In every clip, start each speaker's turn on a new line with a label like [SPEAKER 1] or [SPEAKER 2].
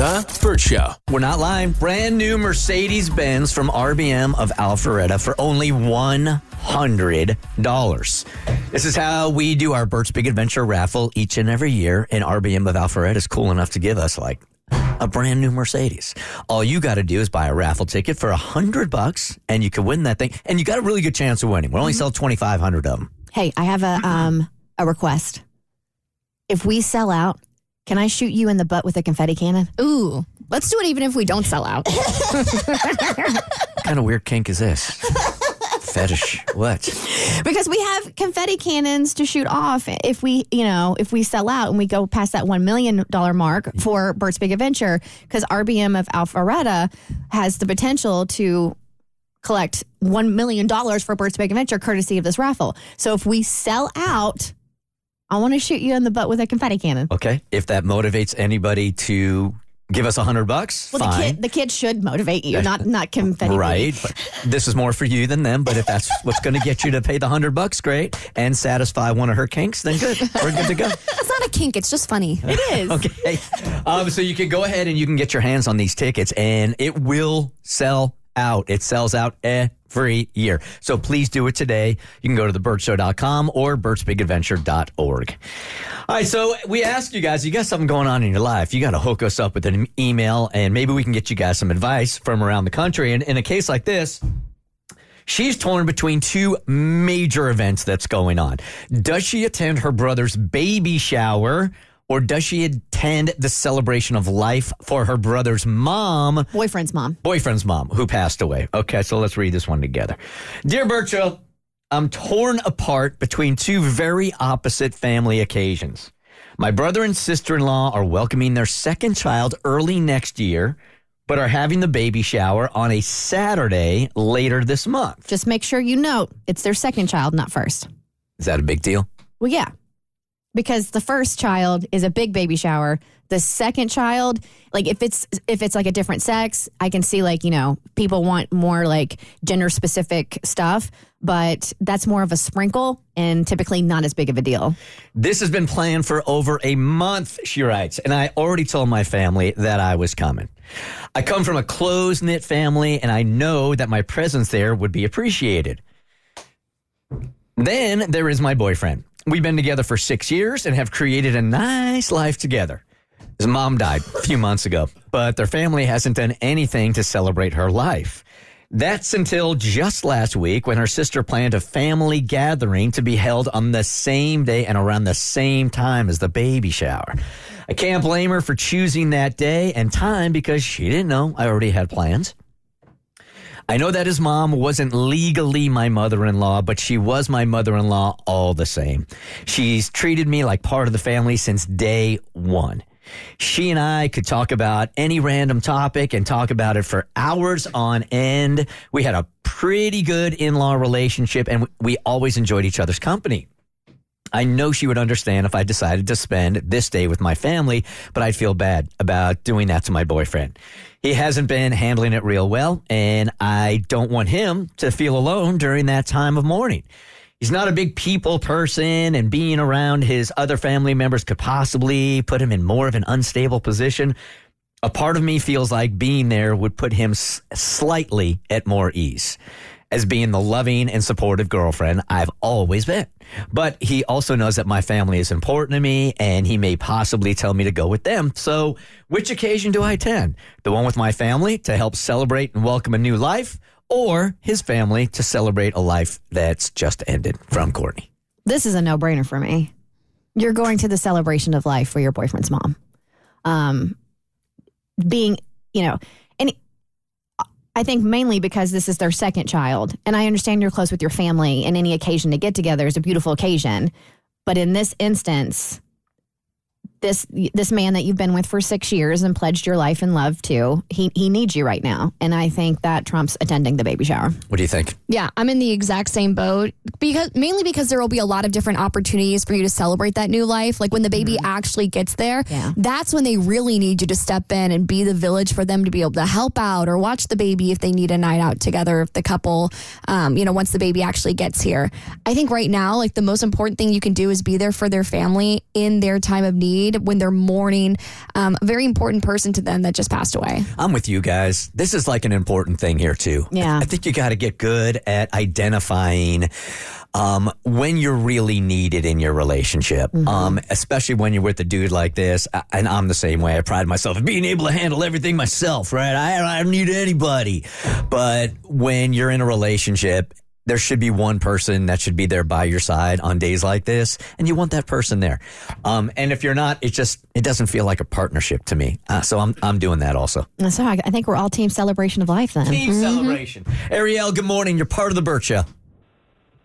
[SPEAKER 1] The Bert Show.
[SPEAKER 2] We're not lying. Brand new Mercedes Benz from RBM of Alpharetta for only $100. This is how we do our Bert's Big Adventure raffle each and every year. And RBM of Alpharetta is cool enough to give us like a brand new Mercedes. All you got to do is buy a raffle ticket for a hundred bucks, and you can win that thing. And you got a really good chance of winning. We only sell twenty five hundred of them.
[SPEAKER 3] Hey, I have a um a request. If we sell out, can I shoot you in the butt with a confetti cannon?
[SPEAKER 4] Ooh, let's do it even if we don't sell out.
[SPEAKER 2] What kind of weird kink is this? Fetish? What?
[SPEAKER 3] Because we have confetti cannons to shoot off if we, you know, if we sell out and we go past that $1 million mark for Bert's Big Adventure, because RBM of Alpharetta has the potential to collect $1 million for Bert's Big Adventure courtesy of this raffle. So if we sell out, I want to shoot you in the butt with a confetti cannon.
[SPEAKER 2] Okay. If that motivates anybody to give us a hundred bucks,
[SPEAKER 3] Well, the kid, the kid should motivate you, not not confetti.
[SPEAKER 2] Right. But this is more for you than them. But if that's what's going to get you to pay the hundred bucks, great, and satisfy one of her kinks, then good. We're good to go.
[SPEAKER 4] it's not a kink, it's just funny.
[SPEAKER 3] It is.
[SPEAKER 2] Okay. Um, so you can go ahead and you can get your hands on these tickets, and it will sell out. It sells out every year. So please do it today. You can go to thebertshow.com or bertsbigadventure.org. All right. So we asked you guys, you got something going on in your life. You got to hook us up with an email, and maybe we can get you guys some advice from around the country. And in a case like this, She's torn between two major events that's going on. Does she attend her brother's baby shower or does she attend the celebration of life for her brother's mom,
[SPEAKER 3] Boyfriend's mom.
[SPEAKER 2] boyfriend's mom, who passed away? Okay, so let's read this one together. Dear Bert Show, I'm torn apart between two very opposite family occasions. My brother and sister in law are welcoming their second child early next year, but are having the baby shower on a Saturday later this month.
[SPEAKER 3] Just make sure you note it's their second child, not first.
[SPEAKER 2] Is that a big deal?
[SPEAKER 3] Well, yeah, because the first child is a big baby shower. The second child, like if it's if it's like a different sex, I can see like you know people want more like gender specific stuff, but that's more of a sprinkle and typically not as big of a deal.
[SPEAKER 2] This has been planned for over a month, she writes, and I already told my family that I was coming. I come from a close knit family, and I know that my presence there would be appreciated. Then there is my boyfriend. We've been together for six years and have created a nice life together. His mom died a few months ago, but their family hasn't done anything to celebrate her life. That's until just last week when her sister planned a family gathering to be held on the same day and around the same time as the baby shower. I can't blame her for choosing that day and time because she didn't know I already had plans. I know that his mom wasn't legally my mother in law, but she was my mother in law all the same. She's treated me like part of the family since day one. She and I could talk about any random topic and talk about it for hours on end. We had a pretty good in law relationship and we always enjoyed each other's company. I know she would understand if I decided to spend this day with my family, but I'd feel bad about doing that to my boyfriend. He hasn't been handling it real well, and I don't want him to feel alone during that time of mourning. He's not a big people person, and being around his other family members could possibly put him in more of an unstable position. A part of me feels like being there would put him slightly at more ease as being the loving and supportive girlfriend I've always been. But he also knows that my family is important to me and he may possibly tell me to go with them. So, which occasion do I attend? The one with my family to help celebrate and welcome a new life, or his family to celebrate a life that's just ended from Courtney?
[SPEAKER 3] This is a no brainer for me. You're going to the celebration of life for your boyfriend's mom. Um, being, you know, and I think mainly because this is their second child. And I understand you're close with your family and any occasion to get together is a beautiful occasion. But in this instance, this this man that you've been with for six years and pledged your life and love to, he he needs you right now. And I think that trumps attending the baby shower.
[SPEAKER 2] What do you think?
[SPEAKER 4] Yeah, I'm in the exact same boat because mainly because there will be a lot of different opportunities for you to celebrate that new life. Like when the baby actually gets there,
[SPEAKER 3] Yeah.
[SPEAKER 4] that's when they really need you to step in and be the village for them to be able to help out or watch the baby if they need a night out together. If the couple, um, you know, once the baby actually gets here, I think right now, like the most important thing you can do is be there for their family in their time of need need when they're mourning um, a very important person to them that just passed away.
[SPEAKER 2] I'm with you guys. This is like an important thing here too.
[SPEAKER 3] Yeah.
[SPEAKER 2] I think you got to get good at identifying um, when you're really needed in your relationship, um, especially when you're with a dude like this. And I'm the same way. I pride myself in being able to handle everything myself, right? I, I don't need anybody. But when you're in a relationship, there should be one person that should be there by your side on days like this, and you want that person there. Um, and if you're not, it just it doesn't feel like a partnership to me. Uh, so I'm I'm doing that also.
[SPEAKER 3] So I, I think we're all team celebration of life then.
[SPEAKER 2] Team celebration. Ariel, good morning. You're part of the Bert Show.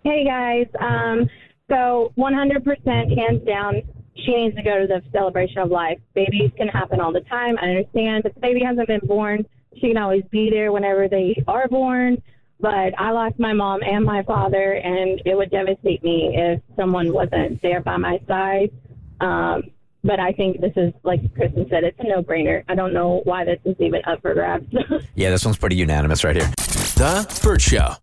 [SPEAKER 1] Hey guys, um, so 100% hands down, she needs to go to the celebration of life. Babies can happen all the time. I understand, but the baby hasn't been born. She can always be there whenever they are born. But I lost my mom and my father, and it would devastate me if someone wasn't there by my side. Um, but I think this is, like Kristen said, it's a no-brainer. I don't know why this is even up for grabs.
[SPEAKER 2] Yeah, this one's pretty unanimous right here.
[SPEAKER 5] The Bert Show.